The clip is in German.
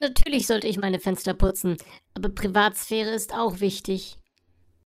Natürlich sollte ich meine Fenster putzen, aber Privatsphäre ist auch wichtig.